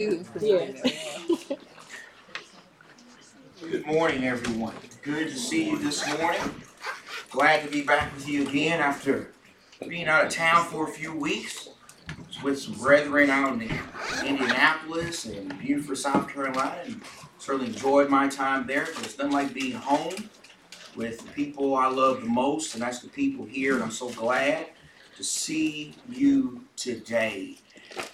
Good morning, everyone. Good to see you this morning. Glad to be back with you again after being out of town for a few weeks with some brethren out in Indianapolis and Beaufort, South Carolina. And certainly enjoyed my time there, but it's nothing like being home with the people I love the most, and that's the people here. And I'm so glad to see you today.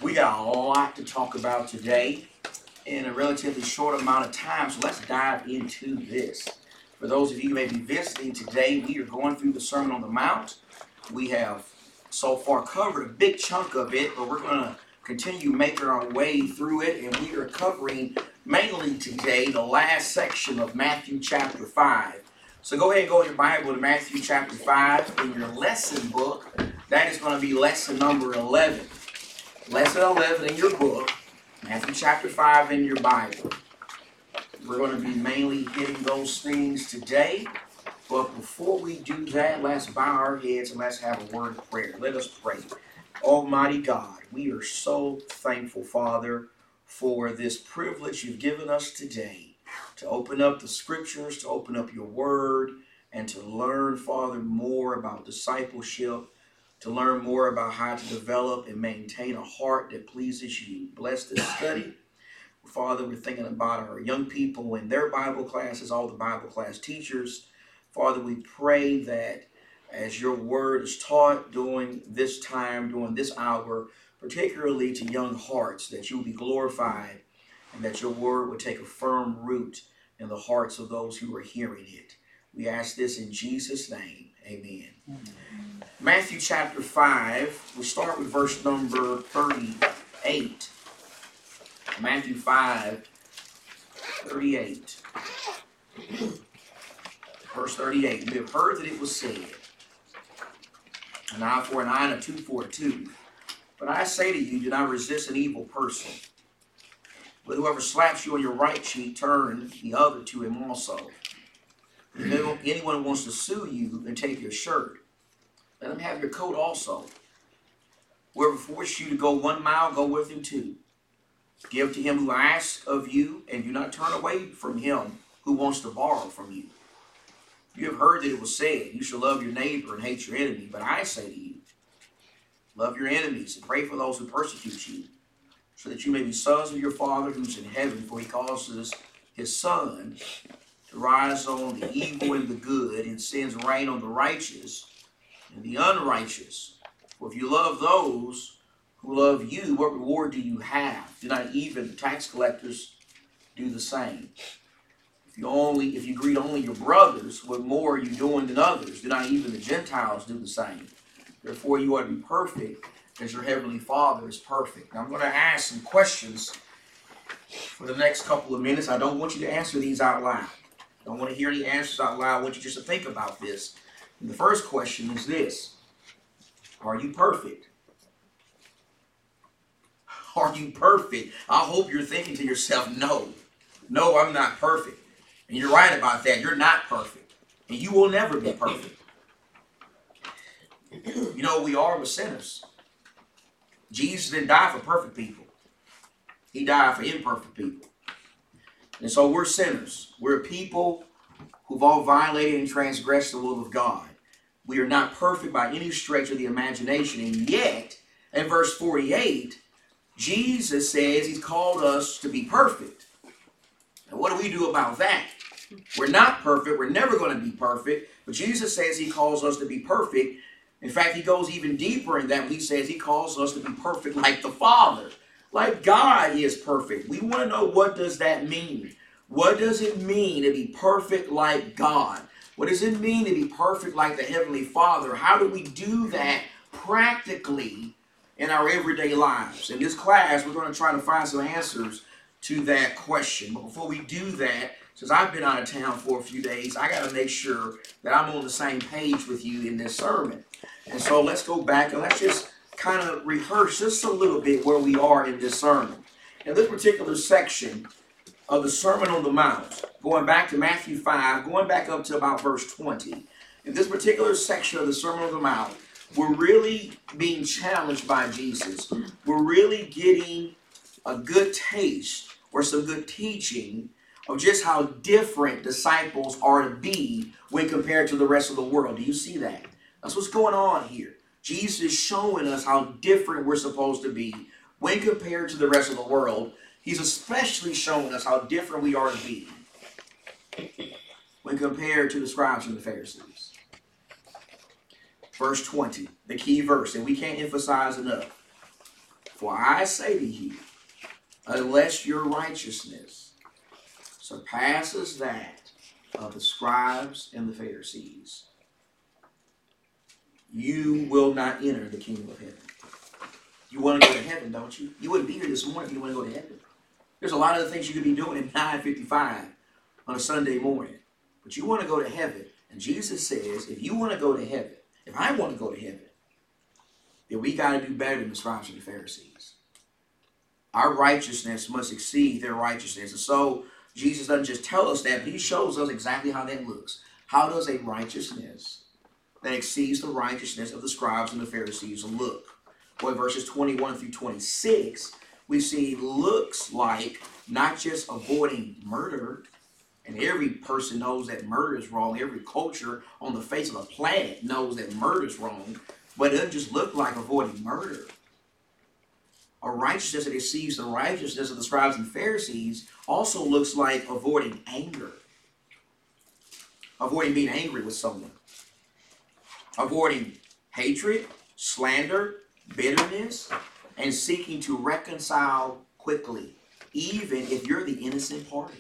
We got a lot to talk about today in a relatively short amount of time, so let's dive into this. For those of you who may be visiting today, we are going through the Sermon on the Mount. We have so far covered a big chunk of it, but we're going to continue making our way through it, and we are covering mainly today the last section of Matthew chapter 5. So go ahead and go in your Bible to Matthew chapter 5 in your lesson book. That is going to be lesson number 11 lesson 11 in your book, Matthew chapter 5 in your Bible. We're going to be mainly hitting those things today. But before we do that, let's bow our heads and let's have a word of prayer. Let us pray. Almighty God, we are so thankful, Father, for this privilege you've given us today to open up the scriptures, to open up your word, and to learn, Father, more about discipleship to learn more about how to develop and maintain a heart that pleases you. Bless this study. Father, we're thinking about our young people and their Bible classes, all the Bible class teachers. Father, we pray that as your word is taught during this time, during this hour, particularly to young hearts, that you will be glorified and that your word would take a firm root in the hearts of those who are hearing it. We ask this in Jesus' name. Amen. Matthew chapter 5, we start with verse number 38. Matthew 5, 38. Verse 38. You have heard that it was said, an eye for an eye and a tooth for a tooth. But I say to you, do not resist an evil person. But whoever slaps you on your right cheek, turn the other to him also. If anyone wants to sue you and take your shirt, let him have your coat also. Whoever forces you to go one mile, go with him two. Give to him who asks of you, and do not turn away from him who wants to borrow from you. You have heard that it was said, You shall love your neighbor and hate your enemy. But I say to you, Love your enemies and pray for those who persecute you, so that you may be sons of your Father who's in heaven, for he causes his Son rise on the evil and the good, and sends rain on the righteous and the unrighteous. For if you love those who love you, what reward do you have? Do not even the tax collectors do the same? If you only if you greet only your brothers, what more are you doing than others? Do not even the Gentiles do the same? Therefore you are to be perfect as your heavenly Father is perfect. Now I'm going to ask some questions for the next couple of minutes. I don't want you to answer these out loud. I don't want to hear any answers out loud. I want you just to think about this. And the first question is this Are you perfect? Are you perfect? I hope you're thinking to yourself, no, no, I'm not perfect. And you're right about that. You're not perfect. And you will never be perfect. You know, we are with sinners. Jesus didn't die for perfect people, He died for imperfect people. And so we're sinners. We're a people who've all violated and transgressed the will of God. We are not perfect by any stretch of the imagination. And yet, in verse 48, Jesus says he's called us to be perfect. And what do we do about that? We're not perfect. We're never going to be perfect. But Jesus says he calls us to be perfect. In fact, he goes even deeper in that he says he calls us to be perfect like the Father. Like God is perfect. We want to know what does that mean? What does it mean to be perfect like God? What does it mean to be perfect like the Heavenly Father? How do we do that practically in our everyday lives? In this class, we're going to try to find some answers to that question. But before we do that, since I've been out of town for a few days, I got to make sure that I'm on the same page with you in this sermon. And so let's go back and let's just kind of rehearse just a little bit where we are in this sermon. In this particular section of the Sermon on the Mount, going back to Matthew 5, going back up to about verse 20, in this particular section of the Sermon on the Mount, we're really being challenged by Jesus. We're really getting a good taste or some good teaching of just how different disciples are to be when compared to the rest of the world. Do you see that? That's what's going on here. Jesus is showing us how different we're supposed to be when compared to the rest of the world. He's especially showing us how different we are to be when compared to the scribes and the Pharisees. Verse 20, the key verse, and we can't emphasize enough. For I say to you, unless your righteousness surpasses that of the scribes and the Pharisees, you will not enter the kingdom of heaven. You want to go to heaven, don't you? You wouldn't be here this morning if you want to go to heaven. There's a lot of the things you could be doing at 9:55 on a Sunday morning, but you want to go to heaven. And Jesus says, if you want to go to heaven, if I want to go to heaven, then we got to do better than the scribes and the Pharisees. Our righteousness must exceed their righteousness. And so Jesus doesn't just tell us that, but he shows us exactly how that looks. How does a righteousness that exceeds the righteousness of the scribes and the Pharisees look? Well, verses 21 through 26, we see looks like not just avoiding murder, and every person knows that murder is wrong. Every culture on the face of the planet knows that murder is wrong. But it doesn't just look like avoiding murder. A righteousness that exceeds the righteousness of the scribes and Pharisees also looks like avoiding anger. Avoiding being angry with someone. Avoiding hatred, slander, bitterness, and seeking to reconcile quickly, even if you're the innocent party.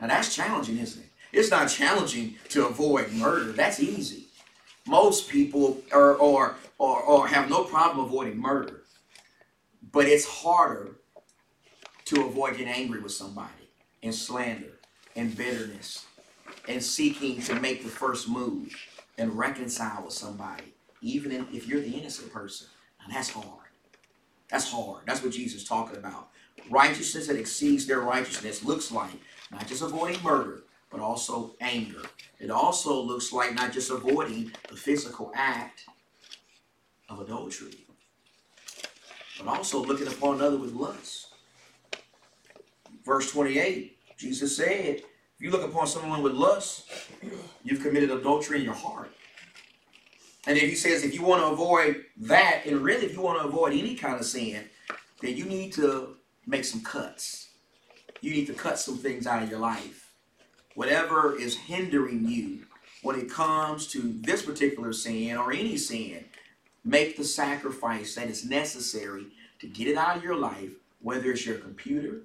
Now that's challenging, isn't it? It's not challenging to avoid murder. That's easy. Most people are or or, or have no problem avoiding murder. But it's harder to avoid getting angry with somebody and slander and bitterness and seeking to make the first move and reconcile with somebody, even if you're the innocent person. And that's hard. That's hard. That's what Jesus is talking about. Righteousness that exceeds their righteousness looks like not just avoiding murder, but also anger. It also looks like not just avoiding the physical act of adultery, but also looking upon another with lust. Verse 28, Jesus said, you look upon someone with lust, you've committed adultery in your heart. And then he says, if you want to avoid that, and really if you want to avoid any kind of sin, then you need to make some cuts. You need to cut some things out of your life. Whatever is hindering you when it comes to this particular sin or any sin, make the sacrifice that is necessary to get it out of your life, whether it's your computer,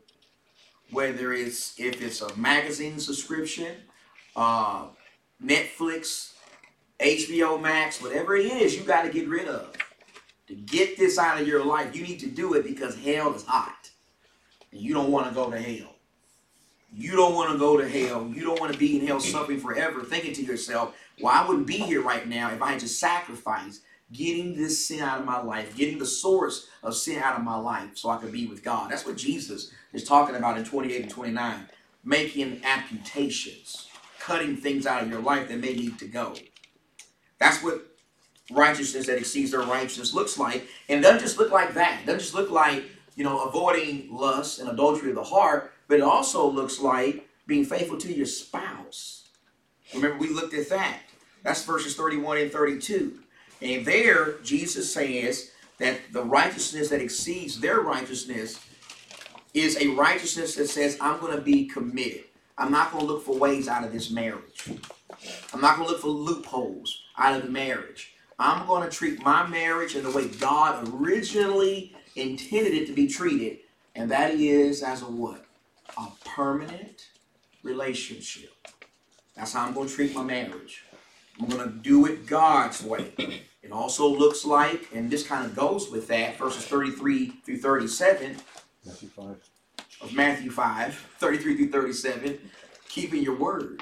whether it's if it's a magazine subscription, uh, Netflix, HBO Max, whatever it is, you got to get rid of. To get this out of your life, you need to do it because hell is hot. And you don't want to go to hell. You don't want to go to hell. You don't want to be in hell suffering forever, thinking to yourself, well, I wouldn't be here right now if I had to sacrifice getting this sin out of my life, getting the source of sin out of my life so I could be with God. That's what Jesus is talking about in 28 and 29. Making amputations, cutting things out of your life that may need to go. That's what righteousness that exceeds their righteousness looks like. And it doesn't just look like that. It doesn't just look like, you know, avoiding lust and adultery of the heart, but it also looks like being faithful to your spouse. Remember, we looked at that. That's verses 31 and 32. And there, Jesus says that the righteousness that exceeds their righteousness is a righteousness that says, I'm going to be committed. I'm not going to look for ways out of this marriage. I'm not going to look for loopholes out of the marriage. I'm going to treat my marriage in the way God originally intended it to be treated, and that is as a what? A permanent relationship. That's how I'm going to treat my marriage. I'm going to do it God's way. It also looks like, and this kind of goes with that, verses 33 through 37 Matthew 5. of Matthew 5, 33 through 37, keeping your word.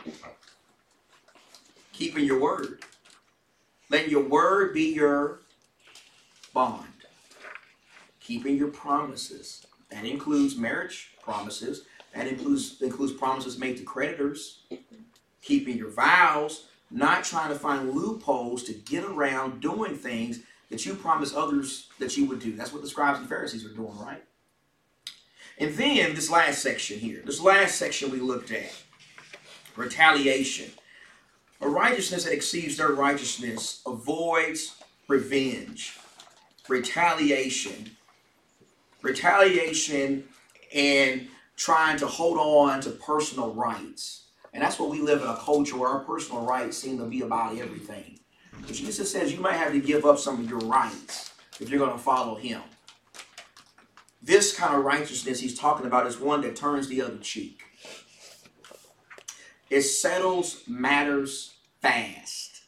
Keeping your word. Let your word be your bond. Keeping your promises. That includes marriage promises. That includes includes promises made to creditors. Keeping your vows. Not trying to find loopholes to get around doing things that you promised others that you would do. That's what the scribes and Pharisees were doing, right? And then this last section here, this last section we looked at retaliation. A righteousness that exceeds their righteousness avoids revenge, retaliation, retaliation, and trying to hold on to personal rights. And that's what we live in a culture where our personal rights seem to be about everything. But Jesus says you might have to give up some of your rights if you're going to follow him. This kind of righteousness he's talking about is one that turns the other cheek. It settles matters fast,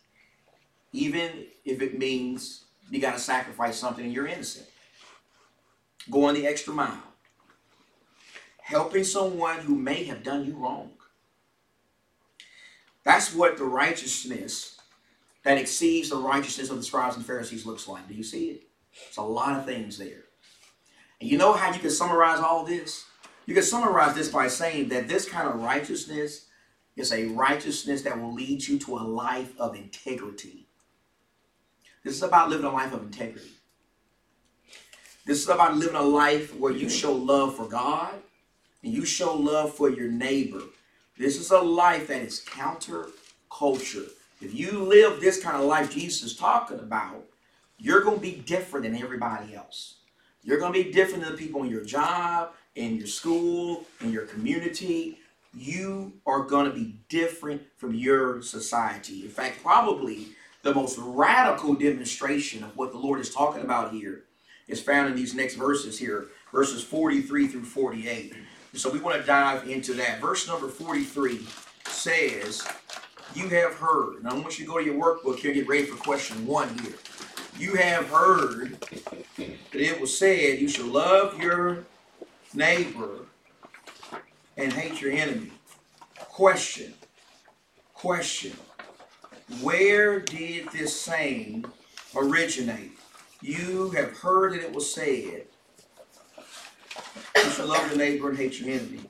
even if it means you got to sacrifice something and you're innocent. Going the extra mile. Helping someone who may have done you wrong. That's what the righteousness that exceeds the righteousness of the scribes and Pharisees looks like. Do you see it? It's a lot of things there. And you know how you can summarize all this? You can summarize this by saying that this kind of righteousness is a righteousness that will lead you to a life of integrity. This is about living a life of integrity. This is about living a life where you show love for God and you show love for your neighbor. This is a life that is counter culture. If you live this kind of life Jesus is talking about, you're going to be different than everybody else. You're going to be different than the people in your job, in your school, in your community. You are going to be different from your society. In fact, probably the most radical demonstration of what the Lord is talking about here is found in these next verses here, verses 43 through 48. So we want to dive into that. Verse number 43 says, You have heard. Now I want you to go to your workbook here and get ready for question one here. You have heard that it was said, You shall love your neighbor and hate your enemy. Question. Question. Where did this saying originate? You have heard that it was said, You shall love your neighbor and hate your enemy.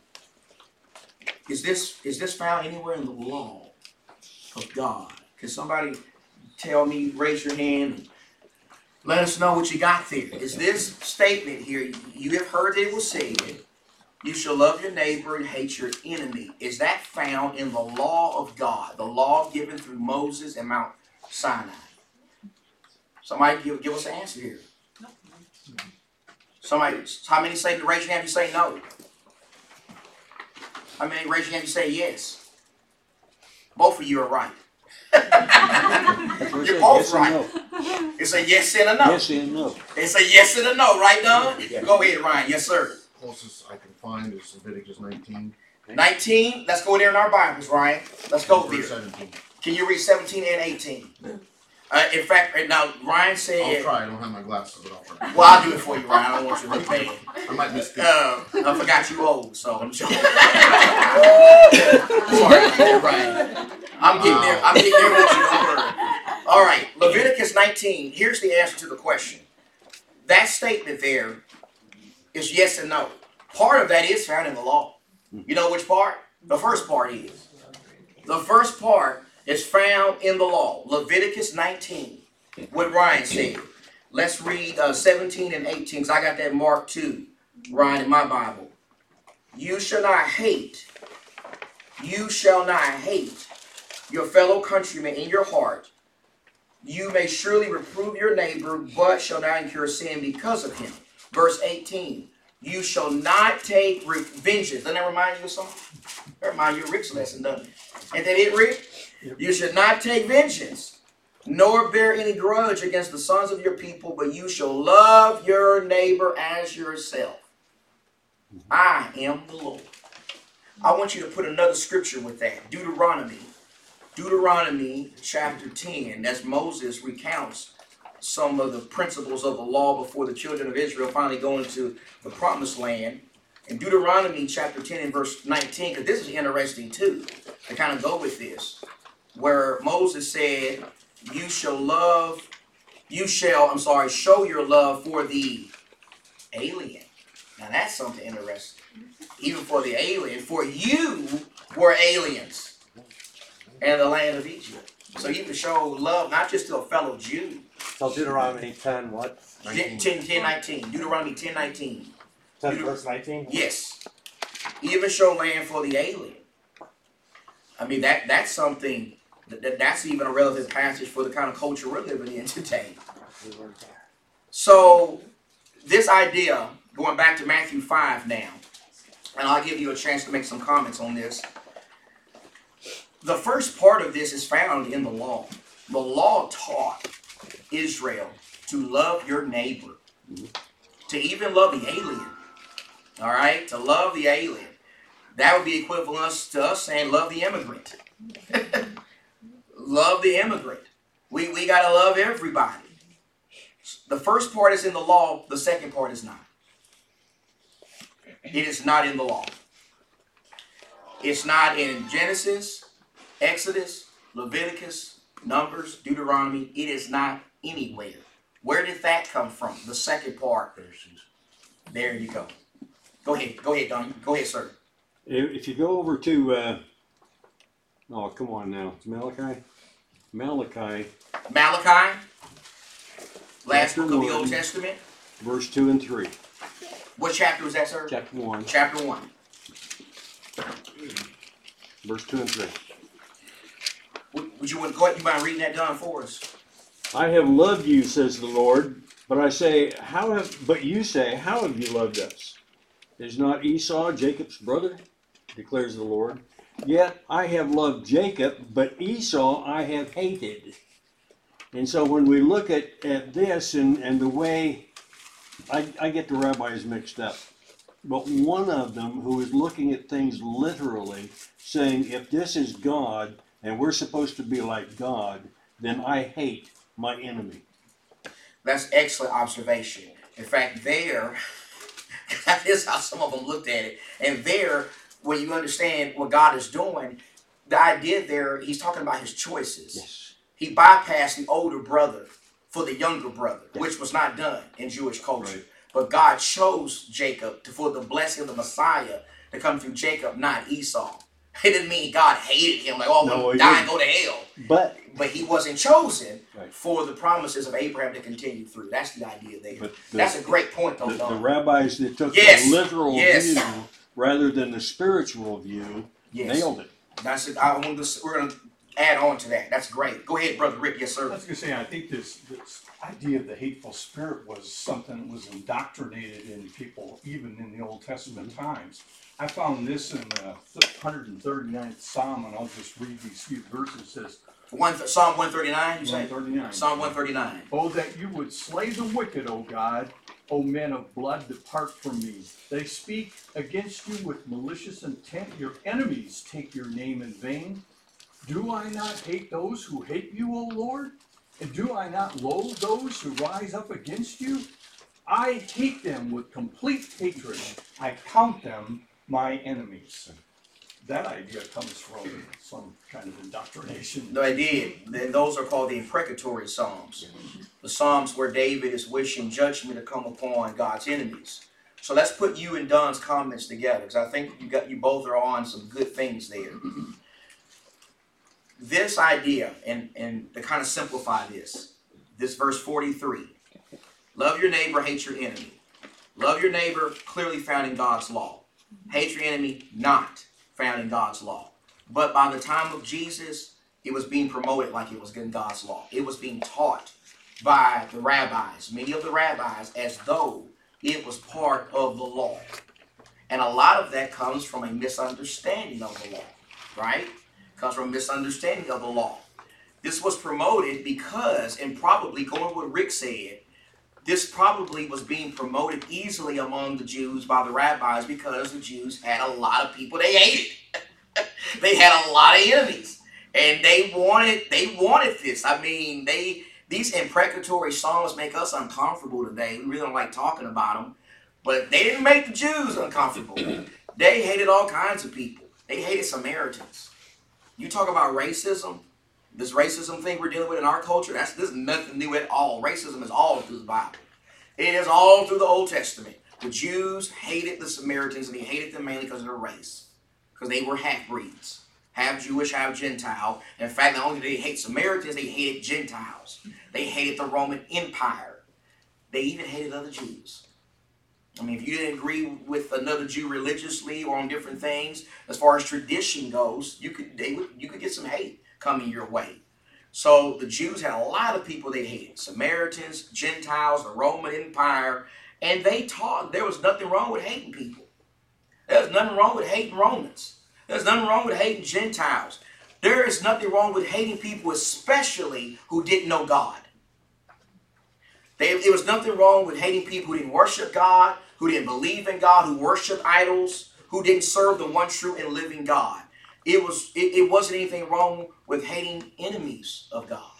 Is this is this found anywhere in the law of God? Can somebody tell me, raise your hand, let us know what you got there. Is this statement here, you have heard it was said, you shall love your neighbor and hate your enemy. Is that found in the law of God, the law given through Moses and Mount Sinai? Somebody give, give us an answer here. Somebody, how many say, raise your hand if you say no? How many raise your hand if you say yes? Both of you are right. You're both yes right. no. It's a yes and a no. Yes and no. It's a yes and a no, right, Don? Yeah. Go ahead, Ryan. Yes, sir. Closest I can find is Leviticus nineteen. 19. Let's go there in our Bibles, Ryan. Let's go verse there. Seventeen. Can you read 17 and 18? Uh, in fact, right now Ryan said. I'll try, I don't have my glasses, but I'll try. "Well, I'll do it for you, Ryan. I don't want you to look bad." I might miss it. Uh, I forgot you old, so I'm joking. Sorry, Ryan. I'm getting there. I'm getting there with you. Don't worry. All right, Leviticus 19. Here's the answer to the question. That statement there is yes and no. Part of that is found in the law. You know which part? The first part is. The first part is found in the law. Leviticus 19. What Ryan said. Let's read uh, 17 and 18. Cause I got that mark too, Ryan, in my Bible. You shall not hate. You shall not hate your fellow countrymen in your heart. You may surely reprove your neighbor, but shall not incur sin because of him. Verse 18. You shall not take re- vengeance. Doesn't that remind you of something? That remind you of Rick's lesson, doesn't it? And that it, Rick? You should not take vengeance, nor bear any grudge against the sons of your people, but you shall love your neighbor as yourself. Mm-hmm. I am the Lord. I want you to put another scripture with that. Deuteronomy. Deuteronomy chapter 10. That's Moses recounts some of the principles of the law before the children of Israel finally go into the promised land. In Deuteronomy chapter 10 and verse 19, because this is interesting too, to kind of go with this, where Moses said, You shall love, you shall, I'm sorry, show your love for the alien. Now that's something interesting. Even for the alien, for you were aliens in the land of Egypt. So you can show love not just to a fellow Jew, So Deuteronomy ten, what? 10, 10, 10, 19. Deuteronomy 10, 19. 10 verse 19? Yes. Even show land for the alien. I mean that that's something that, that- that's even a relevant passage for the kind of culture we're living in today. So this idea, going back to Matthew 5 now, and I'll give you a chance to make some comments on this. The first part of this is found in the law. The law taught Israel to love your neighbor, to even love the alien. All right, to love the alien. That would be equivalent to us saying love the immigrant. love the immigrant. We, we got to love everybody. The first part is in the law, the second part is not. It is not in the law. It's not in Genesis, Exodus, Leviticus, Numbers, Deuteronomy. It is not anywhere. Where did that come from? The second part. There you go. Go ahead. Go ahead, Don. Go ahead, sir. If you go over to, uh, oh, come on now, Malachi? Malachi, Malachi, last Chapter book of the Old one. Testament. verse 2 and 3. What chapter was that, sir? Chapter 1, Chapter 1. verse 2 and 3. Would, would you want to go ahead? You mind reading that, Don, for us? I have loved you, says the Lord, but I say, how have, but you say, how have you loved us? Is not Esau Jacob's brother? declares the Lord. Yet I have loved Jacob, but Esau I have hated. And so when we look at, at this and, and the way I, I get the rabbis mixed up, but one of them who is looking at things literally, saying, if this is God and we're supposed to be like God, then I hate my enemy. That's excellent observation. In fact, there, that is how some of them looked at it. And there, when you understand what God is doing, the idea there, he's talking about his choices. Yes. He bypassed the older brother for the younger brother, Yeah. which was not done in Jewish culture. Right. But God chose Jacob to, for the blessing of the Messiah to come through Jacob, not Esau. It didn't mean God hated him, like, oh, he die and go to hell. But But he wasn't chosen Right. for the promises of Abraham to continue through. That's the idea there. The- That's a great point, though, the, the rabbis that took Yes. the literal Yes. view rather than the spiritual view Yes. nailed it. That's it. I want to, we're going to add on to that. That's great. Go ahead, Brother Rick. Yes, sir. I was gonna say, I think this, this idea of the hateful spirit was something that was indoctrinated in people even in the Old Testament mm-hmm. times. I found this in the hundred and thirty-ninth Psalm, and I'll just read these few verses, It says, One, Psalm 139, you say? one thirty-nine. Psalm 139. Oh, that you would slay the wicked, O God, O men of blood, depart from me. They speak against you with malicious intent, your enemies take your name in vain. Do I not hate those who hate you, O Lord? And do I not loathe those who rise up against you? I hate them with complete hatred. I count them my enemies. That idea comes from some kind of indoctrination. No, I did. Then those are called the imprecatory Psalms. The Psalms where David is wishing judgment to come upon God's enemies. So let's put you and Don's comments together because I think you got you both are on some good things there. This idea, and, and to kind of simplify this, this verse 43. Love your neighbor, hate your enemy. Love your neighbor, clearly found in God's law. Hate your enemy, not found in God's law. But by the time of Jesus, it was being promoted like it was in God's law. It was being taught by the rabbis, many of the rabbis, as though it was part of the law. And a lot of that comes from a misunderstanding of the law, right? Comes from a misunderstanding of the law. This was promoted because, and probably going with what Rick said, this probably was being promoted easily among the Jews by the rabbis because the Jews had a lot of people they hated. they had a lot of enemies, and they wanted they wanted this. I mean, they these imprecatory songs make us uncomfortable today. We really don't like talking about them, but they didn't make the Jews uncomfortable. they hated all kinds of people. They hated Samaritans. You talk about racism. This racism thing we're dealing with in our culture, that's this is nothing new at all. Racism is all through the Bible. It is all through the Old Testament. The Jews hated the Samaritans, and they hated them mainly because of their race, because they were half breeds, half Jewish, half Gentile. In fact, not only did they hate Samaritans, they hated Gentiles. They hated the Roman Empire. They even hated other Jews. I mean, if you didn't agree with another Jew religiously or on different things, as far as tradition goes, you could they would you could get some hate coming your way. So the Jews had a lot of people they hated: Samaritans, Gentiles, the Roman Empire, and they taught there was nothing wrong with hating people. There's nothing wrong with hating Romans. There's nothing wrong with hating Gentiles. There is nothing wrong with hating people, especially who didn't know God. There, was nothing wrong with hating people who didn't worship God, who didn't believe in God, who worshiped idols, who didn't serve the one true and living God. It was it, it wasn't anything wrong with hating enemies of God.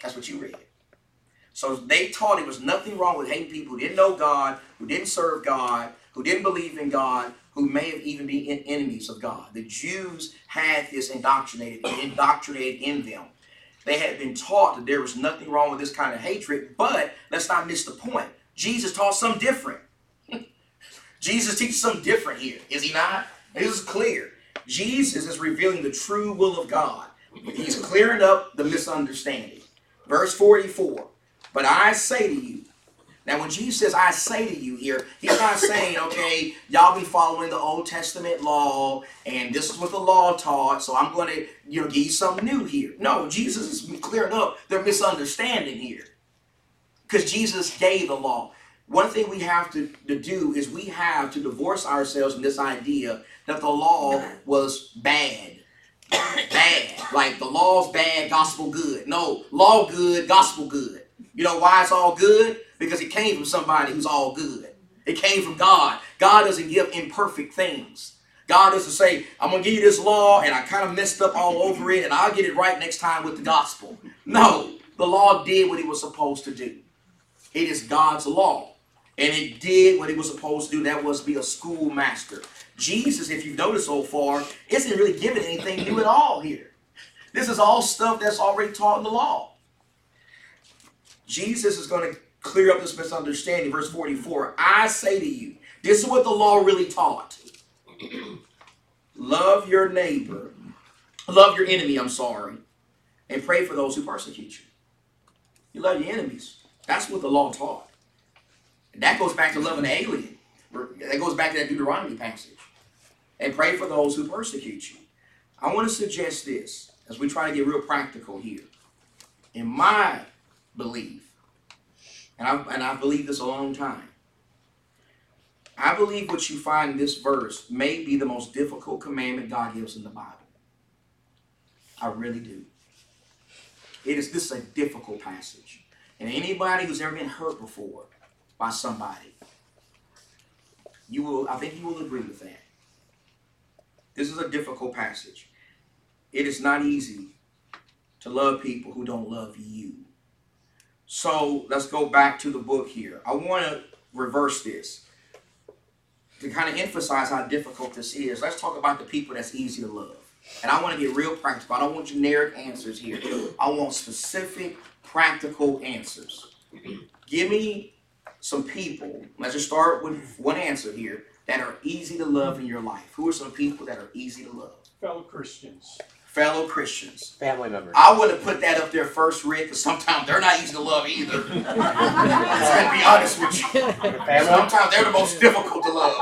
That's what you read. So they taught it was nothing wrong with hating people who didn't know God, who didn't serve God, who didn't believe in God, who may have even been en- enemies of God. The Jews had this indoctrinated, indoctrinated in them. They had been taught that there was nothing wrong with this kind of hatred, but let's not miss the point. Jesus taught something different. Jesus teaches something different here, is he not? This is clear. Jesus is revealing the true will of God. He's clearing up the misunderstanding. Verse 44 But I say to you, now, when Jesus says, I say to you here, he's not saying, okay, y'all be following the Old Testament law, and this is what the law taught, so I'm going to, you know, give you something new here. No, Jesus is clearing up their misunderstanding here. Because Jesus gave the law. One thing we have to, to do is we have to divorce ourselves from this idea that the law was bad. bad. Like the law's bad, gospel good. No, law good, gospel good. You know why it's all good? Because it came from somebody who's all good. It came from God. God doesn't give imperfect things. God doesn't say, I'm going to give you this law and I kind of messed up all over it and I'll get it right next time with the gospel. No, the law did what it was supposed to do. It is God's law. And it did what it was supposed to do. That was be a schoolmaster. Jesus, if you've noticed so far, isn't really giving anything new at all here. This is all stuff that's already taught in the law. Jesus is going to clear up this misunderstanding. Verse 44 I say to you, this is what the law really taught. love your neighbor, love your enemy, I'm sorry, and pray for those who persecute you. You love your enemies. That's what the law taught. That goes back to loving the alien. That goes back to that Deuteronomy passage. And pray for those who persecute you. I want to suggest this as we try to get real practical here. In my belief, and I, and I believe this a long time, I believe what you find in this verse may be the most difficult commandment God gives in the Bible. I really do. It is this is a difficult passage. And anybody who's ever been hurt before by somebody, you will I think you will agree with that. This is a difficult passage. It is not easy to love people who don't love you. So let's go back to the book here. I want to reverse this to kind of emphasize how difficult this is. Let's talk about the people that's easy to love. And I want to get real practical. I don't want generic answers here. I want specific, practical answers. Give me some people. Let's just start with one answer here that are easy to love in your life. Who are some people that are easy to love? Fellow Christians. Fellow Christians. Family members. I would have put that up there first, Rick, because sometimes they're not easy to love either. I'm gonna be honest with you. Sometimes they're the most difficult to love.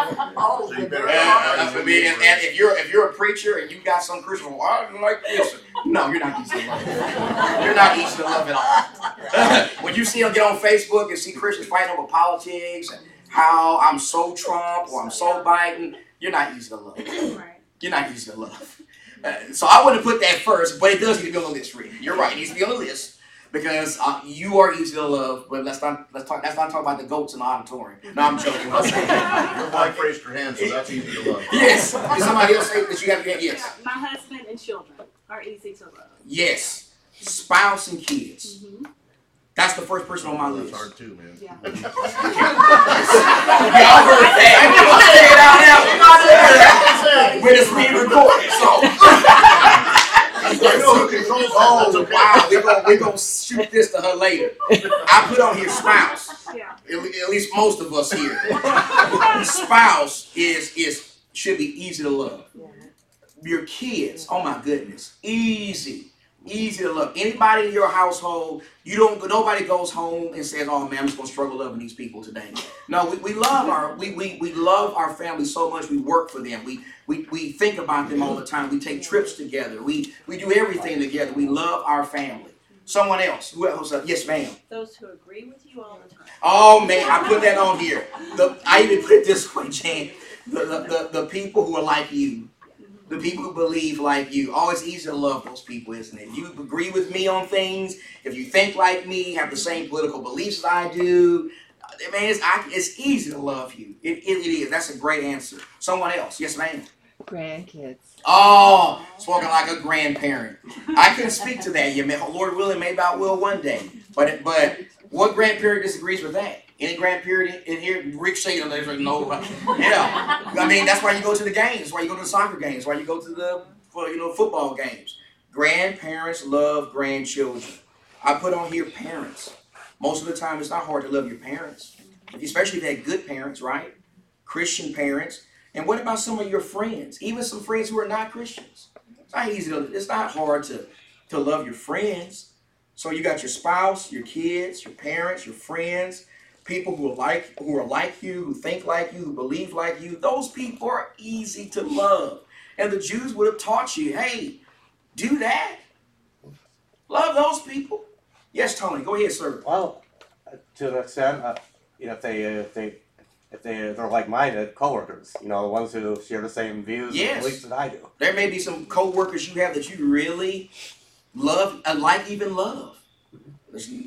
So you better. I and, and if you're if you're a preacher and you got some Christian, well, I don't like this. No, you're not easy to love. You're not easy to love at all. when you see them get on Facebook and see Christians fighting over politics and how I'm so Trump or I'm so Biden, you're not easy to love. You're not easy to love. Uh, so I wouldn't put that first, but it does need to be on the list, Rick. You're right. It needs to be on the list because uh, you are easy to love. But let's not let's talk. Let's not talk about the goats in the auditorium. No, I'm joking. I'm. Your wife raised her hand, so that's easy to love. Yes. Did somebody else say that you have your hand? Yes. My husband and children are easy to love. Yes. Spouse and kids. hmm That's the first person on my That's list. hard too, man. Yeah. Y'all heard that? I'm gonna say it out now. When it's being recorded, so. I know who controls that, Oh that's okay. wow, we're gonna we gonna shoot this to her later. I put on here spouse. Yeah. At, at least most of us here. spouse is is should be easy to love. Your kids, oh my goodness, easy. Easy to love. Anybody in your household, you don't. Nobody goes home and says, "Oh man, I'm just gonna struggle loving these people today." No, we, we love our we, we we love our family so much. We work for them. We we we think about them all the time. We take trips together. We we do everything together. We love our family. Someone else. Who else? Yes, ma'am. Those who agree with you all the time. Oh man, I put that on here. The I even put it this way, Jane. The, the, the, the people who are like you, the people who believe like you. Oh, it's easy to love those people, isn't it? If you agree with me on things, if you think like me, have the same political beliefs as I do, uh, man, it's, I, it's easy to love you. It, it, it is. That's a great answer. Someone else. Yes, ma'am. Grandkids. Oh, spoken like a grandparent. I can speak to that. You may, Lord willing, maybe I will one day. But but what grandparent disagrees with that? Any grandparent in here? Rick shaking their like, no. Yeah. I mean, that's why you go to the games. That's why you go to the soccer games. Why you go to the you know football games. Grandparents love grandchildren. I put on here parents. Most of the time, it's not hard to love your parents, especially if they had good parents, right? Christian parents. And what about some of your friends? Even some friends who are not Christians. It's not easy to, it's not hard to, to love your friends. So you got your spouse, your kids, your parents, your friends, people who are like who are like you, who think like you, who believe like you. Those people are easy to love. And the Jews would have taught you, hey, do that. Love those people. Yes, Tony, go ahead, sir. Well, uh, to an extent, uh, you know, if they if they if they they're like-minded coworkers, you know, the ones who share the same views Yes. and beliefs that I do. There may be some coworkers you have that you really love, and like even love.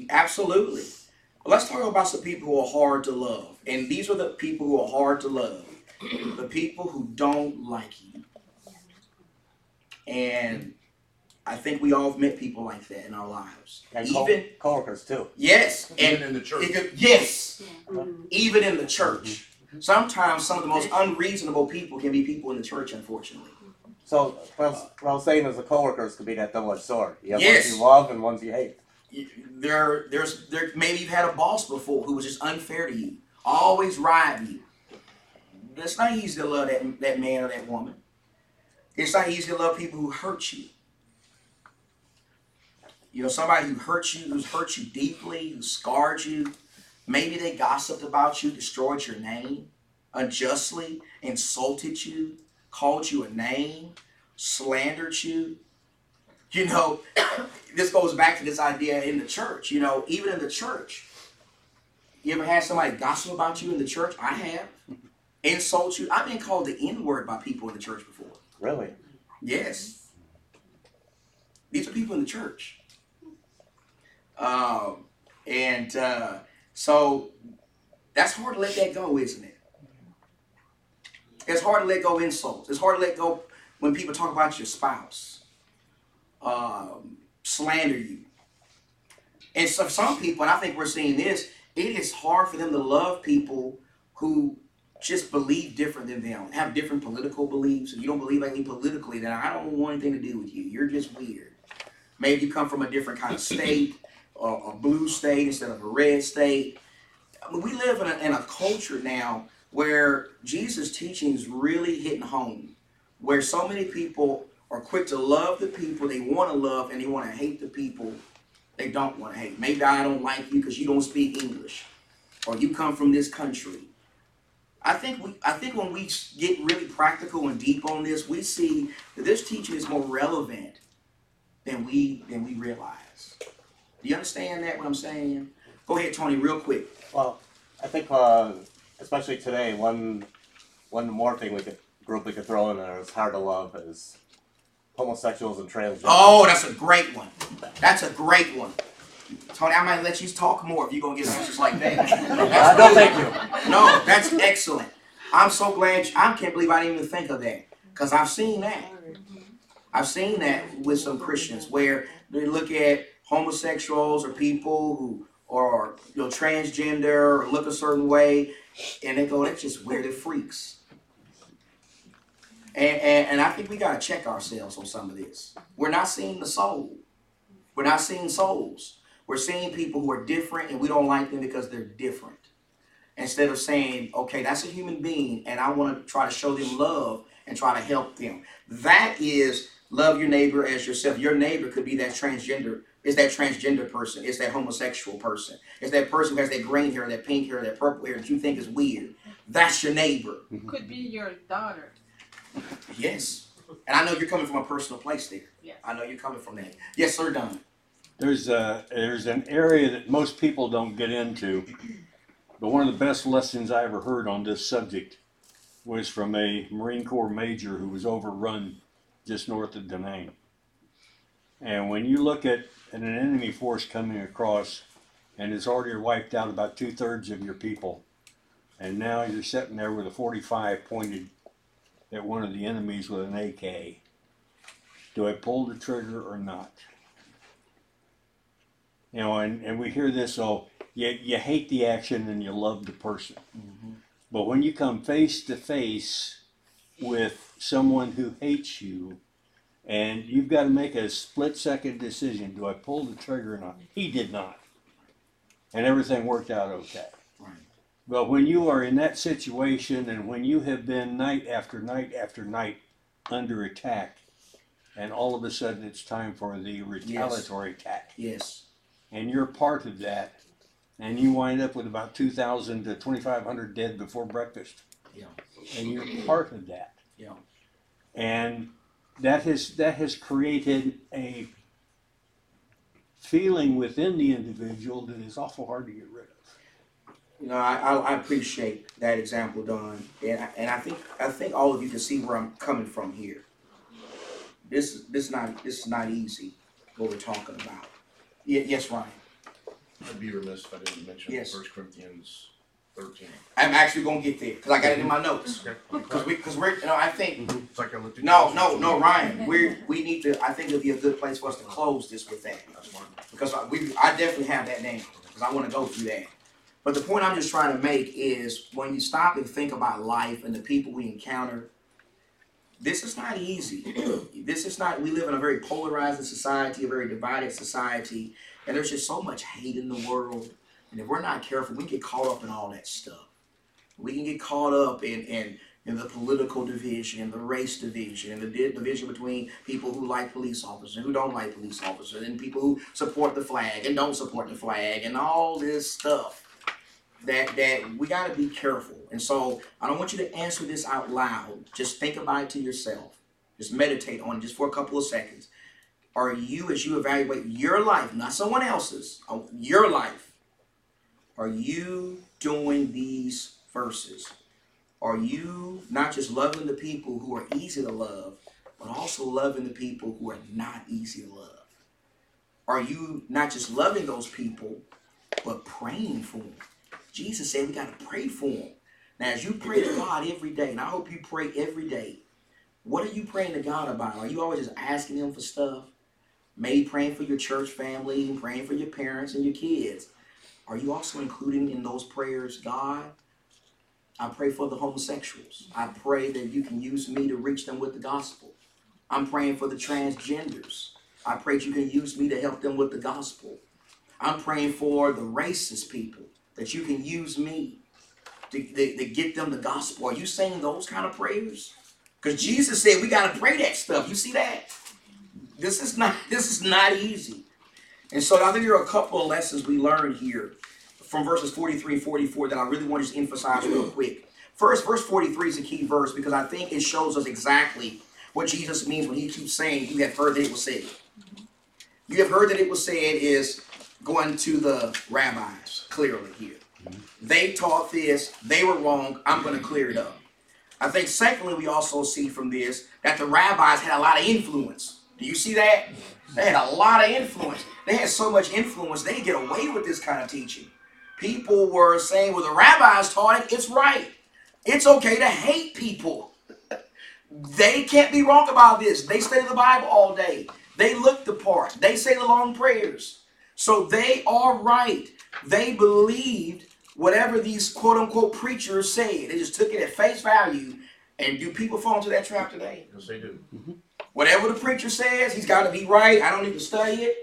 Absolutely. Well, let's talk about some people who are hard to love. And these are the people who are hard to love. The people who don't like you. And I think we all have met people like that in our lives. And Even coworkers too. yes, and mm-hmm. Even in the church. it could- yes, even in the church. Sometimes some of the most unreasonable people can be people in the church, unfortunately. So what I was, what I was saying is the coworkers could be that double-edged sword. You have Yes. ones you love and ones you hate. There there's there maybe you've had a boss before who was just unfair to you always riding you. It's not easy to love that, that man or that woman. It's not easy to love people who hurt you. You know somebody who hurt you who's hurt you deeply who scarred you maybe they gossiped about you destroyed your name unjustly insulted you called you a name slandered you you know this goes back to this idea in the church. You know, even in the church, you ever had somebody gossip about you in the church? I have. Insult you. I've been called the N word by people in the church before. Really? Yes. These are people in the church. Um, and uh, so that's hard to let that go, isn't it? It's hard to let go insults. It's hard to let go when people talk about your spouse, um, slander you. And so some people, and I think we're seeing this, it is hard for them to love people who just believe different than them, have different political beliefs. If you don't believe like me politically, then I don't want anything to do with you. You're just weird. Maybe you come from a different kind of state, a blue state instead of a red state. I mean, we live in a, in a culture now where Jesus' teaching is really hitting home, where so many people are quick to love the people they want to love and they want to hate the people they don't want to hate. Maybe I don't like you because you don't speak English, or you come from this country. I think we, I think when we get really practical and deep on this, we see that this teaching is more relevant than we than we realize. Do you understand that? What I'm saying? Go ahead, Tony, real quick. Well, I think uh, especially today, one one more thing we could group we could throw in there is hard to love is homosexuals and transgenders. Oh, that's a great one. That's a great one. Tony, I might let you talk more if you're gonna get answers like that. No, thank you. No, that's excellent. I'm so glad. I can't believe I didn't even think of that because I've seen that. I've seen that with some Christians where they look at homosexuals or people who are you know transgender or look a certain way, and they go, "That's just weird. They're freaks." And, and and I think we gotta check ourselves on some of this. We're not seeing the soul. We're not seeing souls. We're seeing people who are different, and we don't like them because they're different instead of saying, okay, that's a human being and I want to try to show them love and try to help them. That is love your neighbor as yourself. Your neighbor could be that transgender. It's that transgender person. It's that homosexual person. It's that person who has that green hair, that pink hair, that purple hair that you think is weird. That's your neighbor. Could be your daughter. Yes. And I know you're coming from a personal place there. Yes. I know you're coming from that. Yes, sir, Don. There's a there's an area that most people don't get into, but one of the best lessons I ever heard on this subject was from a Marine Corps major who was overrun just north of Da Nang. And when you look at, at an enemy force coming across, and it's already wiped out about two thirds of your people, and now you're sitting there with a 45 pointed at one of the enemies with an AK. Do I pull the trigger or not? You know, and, and we hear this, oh, you, you hate the action and you love the person. Mm-hmm. But when you come face to face with someone who hates you, and you've got to make a split second decision do I pull the trigger or not? He did not. And everything worked out okay. But when you are in that situation and when you have been night after night after night under attack, and all of a sudden it's time for the retaliatory attack, Yes. and you're part of that, and you wind up with about 2,000 to 2,500 dead before breakfast. Yeah. And you're part of that. Yeah. And that has that has created a feeling within the individual that is awful hard to get rid of. You know, I, I, I appreciate that example, Don, and I, and I think I think all of you can see where I'm coming from here. This this is not this is not easy what we're talking about. Ye- yes, Ryan. I'd be remiss if I didn't mention Yes. First Corinthians thirteen. I'm actually gonna get there because I got it in my notes. Because we because we're you know I think mm-hmm. It's like I looked at. no no no Ryan we we need to I think it'd be a good place for us to close this with that. That's fine. because I- we I definitely have that name because I want to go through that. But the point I'm just trying to make is when you stop and think about life and the people we encounter, this is not easy. this is not. We live in a very polarizing society, a very divided society, and there's just so much hate in the world. And if we're not careful, we get caught up in all that stuff. We can get caught up in in in the political division, in the race division, in the di- division between people who like police officers and who don't like police officers, and people who support the flag and don't support the flag, and all this stuff. That that we got to be careful. And so I don't want you to answer this out loud. Just think about it to yourself. Just meditate on it just for a couple of seconds. Are you, as you evaluate your life, not someone else's, uh, your life, are you doing these verses? Are you not just loving the people who are easy to love, but also loving the people who are not easy to love? Are you not just loving those people, but praying for them? Jesus said we got to pray for them. Now, as you pray to God every day, and I hope you pray every day, what are you praying to God about? Are you always just asking Him for stuff? Maybe praying for your church family, and praying for your parents and your kids. Are you also including in those prayers God? I pray for the homosexuals. I pray that you can use me to reach them with the gospel. I'm praying for the transgenders. I pray that you can use me to help them with the gospel. I'm praying for the racist people, that you can use me to, to, to get them the gospel. Are you saying those kind of prayers? Because Jesus said we got to pray that stuff. You see that? This is not this is not easy. And so I think there are a couple of lessons we learned here from verses 43 and 44 that I really want to just emphasize real quick. First, verse 43 is a key verse because I think it shows us exactly what Jesus means when he keeps saying, You have heard that it was said. You have heard that it was said is going to the rabbis clearly here. They taught this, they were wrong, I'm going to clear it up. I think, secondly, we also see from this that the rabbis had a lot of influence. Do you see that? They had a lot of influence. They had so much influence, they get away with this kind of teaching. People were saying, well, the rabbis taught it, it's right. It's okay to hate people. They can't be wrong about this. They study the Bible all day. They look the part. They say the long prayers. So they are right. They believed whatever these quote unquote preachers say. They just took it at face value. And do people fall into that trap today? Yes, they do. Mm-hmm. Whatever the preacher says, he's got to be right. I don't need to study it.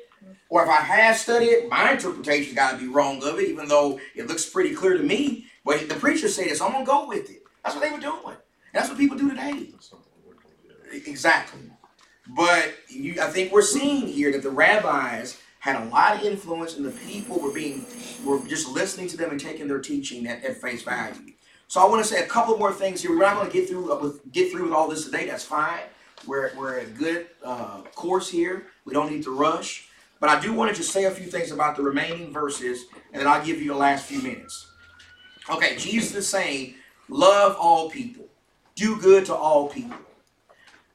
Or if I have studied it, my interpretation's got to be wrong of it, even though it looks pretty clear to me. But the preacher said it, so I'm going to go with it. That's what they were doing. And that's what people do today. That's not what we're going to do. Exactly. But you, I think we're seeing here that the rabbis had a lot of influence, and the people were being were just listening to them and taking their teaching at, at face value. So I want to say a couple more things here. We're not going to get through uh, with get through with all this today. That's fine. We're we're a good uh, course here. We don't need to rush. But I do want to just say a few things about the remaining verses, and then I'll give you the last few minutes. Okay, Jesus is saying, love all people, do good to all people.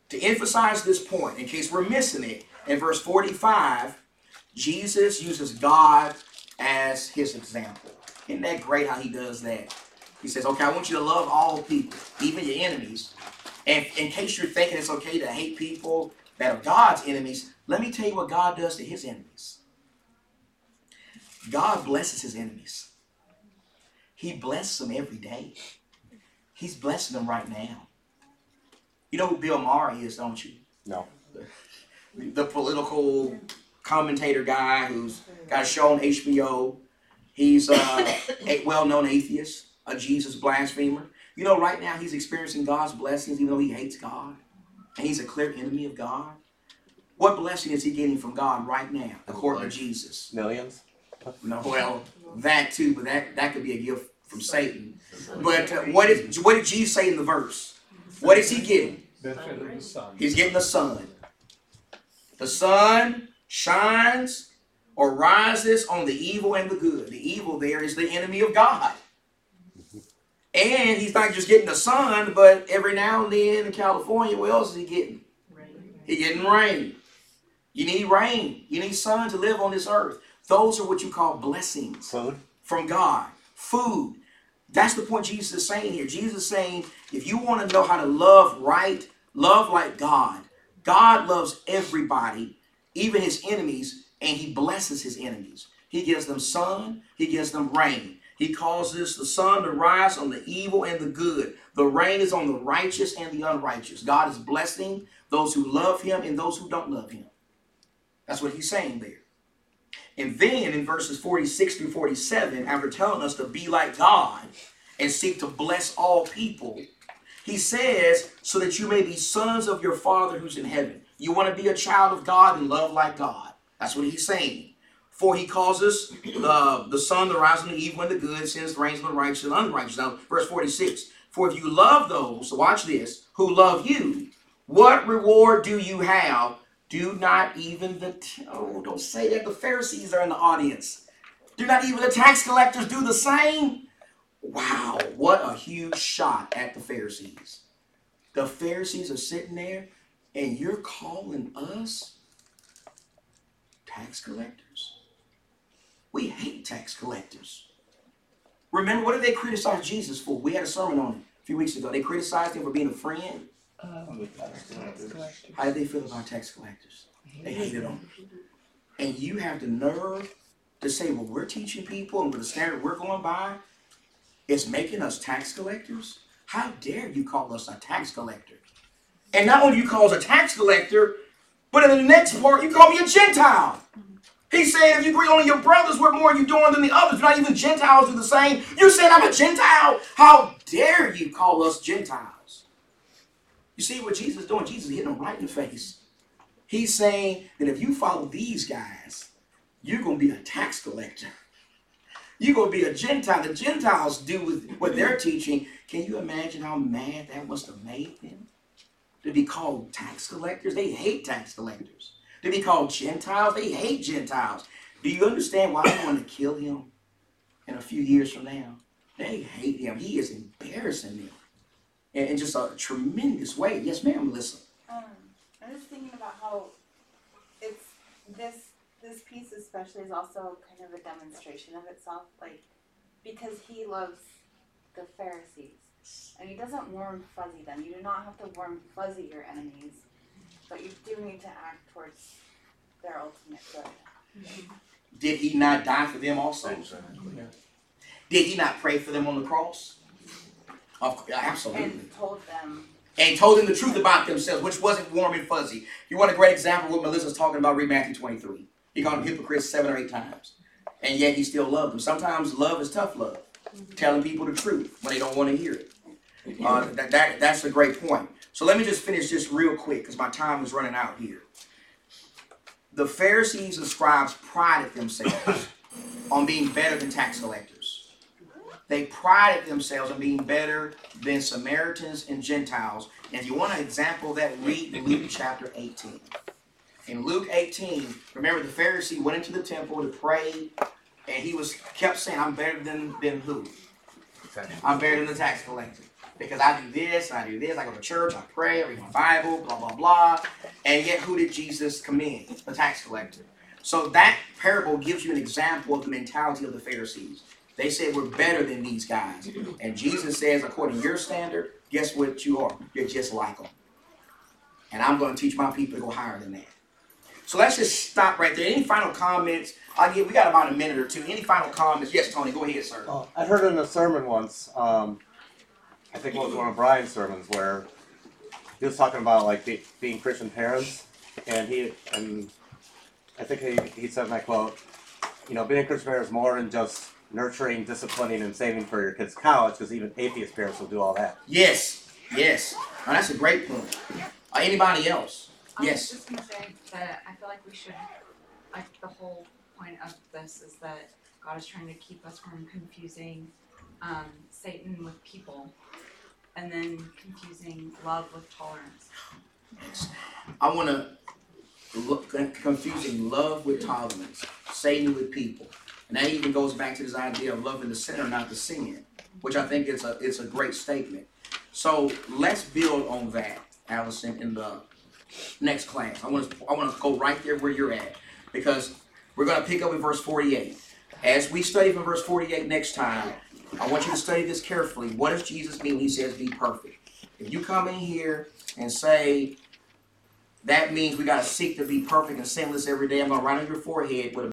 To emphasize this point, in case we're missing it, in verse 45, Jesus uses God as his example. Isn't that great how he does that? He says, okay, I want you to love all people, even your enemies. And in case you're thinking it's okay to hate people that are God's enemies, let me tell you what God does to his enemies. God blesses his enemies. He blesses them every day. He's blessing them right now. You know who Bill Maher is, don't you? No. The political commentator guy who's got a show on HBO. He's uh, a well-known atheist, a Jesus blasphemer. You know, right now he's experiencing God's blessings, even though he hates God, and he's a clear enemy of God. What blessing is he getting from God right now, according to Jesus? Millions? No, well, that too, but that that could be a gift from Satan. But uh, what is what did Jesus say in the verse? What is he getting? Benefit of the sun. He's getting the sun. The sun shines or rises on the evil and the good. The evil there is the enemy of God. And he's not just getting the sun, but every now and then in California, what else is he getting? Rain. He getting rain. You need rain. You need sun to live on this earth. Those are what you call blessings Food? from God. Food. That's the point Jesus is saying here. Jesus is saying, if you want to know how to love right, love like God. God loves everybody, even his enemies, and he blesses his enemies. He gives them sun, he gives them rain. He causes the sun to rise on the evil and the good. The rain is on the righteous and the unrighteous. God is blessing those who love him and those who don't love him. That's what he's saying there. And then in verses 46 through 47, after telling us to be like God and seek to bless all people, he says, so that you may be sons of your Father who's in heaven. You want to be a child of God and love like God. That's what he's saying. For he causes the, the sun to rise on the evil and the good, sends the rains on the righteous and unrighteous. Now, verse 46 For if you love those, watch this, who love you, what reward do you have? Do not even the, oh, don't say that. The Pharisees are in the audience. Do not even the tax collectors do the same? Wow, what a huge shot at the Pharisees. The Pharisees are sitting there, and you're calling us tax collectors? We hate tax collectors. Remember, what did they criticize Jesus for? We had a sermon on it a few weeks ago. They criticized him for being a friend. Uh, How did they feel about tax collectors? They hated them. And you have the nerve to say, well, we're teaching people and with the standard we're going by, it's making us tax collectors? How dare you call us a tax collector? And not only you call us a tax collector, but in the next part, you call me a Gentile. He's saying if you agree only your brothers, what more are you doing than the others? Not even Gentiles do the same. You saying I'm a Gentile? How dare you call us Gentiles? You see what Jesus is doing? Jesus is hitting them right in the face. He's saying that if you follow these guys, you're going to be a tax collector. You're going to be a Gentile. The Gentiles do with what they're teaching. Can you imagine how mad that must have made them? To be called tax collectors? They hate tax collectors. To be called Gentiles? They hate Gentiles. Do you understand why they want to kill him in a few years from now? They hate him. He is embarrassing them in, in just a tremendous way. Yes, ma'am, Melissa. Um, I'm just thinking about how it's this this piece especially is also kind of a demonstration of itself, like because he loves the Pharisees and he doesn't warm fuzzy them. You do not have to warm fuzzy your enemies, but you do need to act towards their ultimate good. Did he not die for them also? Exactly. Did he not pray for them on the cross? Of, absolutely. And told them and told them the truth about themselves, which wasn't warm and fuzzy. You want a great example of what Melissa's talking about? Read Matthew 23. He called them hypocrites seven or eight times. And yet he still loved them. Sometimes love is tough love, telling people the truth when they don't want to hear it. Uh, that, that, that's a great point. So let me just finish this real quick because my time is running out here. The Pharisees and scribes prided themselves on being better than tax collectors. They prided themselves on being better than Samaritans and Gentiles. And if you want an example of that, read Luke chapter 18. In Luke 18, remember the Pharisee went into the temple to pray, and he was kept saying, I'm better than, than who? I'm better than the tax collector. Because I do this, and I do this, I go to church, I pray, I read my Bible, blah, blah, blah. And yet, who did Jesus commend? The tax collector. So that parable gives you an example of the mentality of the Pharisees. They said, We're better than these guys. And Jesus says, according to your standard, guess what you are? You're just like them. And I'm going to teach my people to go higher than that. So let's just stop right there. Any final comments? I'll give, we got about a minute or two. Any final comments? Yes, Tony, go ahead, sir. Oh, I heard in a sermon once, um, I think it was one of Brian's sermons where he was talking about like be, being Christian parents, and he and I think he, he said in that quote, you know, being a Christian parent is more than just nurturing, disciplining, and saving for your kids' college, because even atheist parents will do all that. Yes, yes. Now, that's a great point. Uh, anybody else? I was Yes. just gonna say that I feel like we should, like, the whole point of this is that God is trying to keep us from confusing, um, Satan with people. And then confusing love with tolerance. I want to look confusing love with tolerance, Satan with people, and that even goes back to this idea of loving the sinner, not the sin, which I think is a it's a great statement. So let's build on that, Allison, in the next class. I want to I want to go right there where you're at because we're going to pick up in verse 48. As we study from verse 48 next time, I want you to study this carefully. What does Jesus mean when he says be perfect? If you come in here and say that means we got to seek to be perfect and sinless every day. I'm going to write on your forehead with a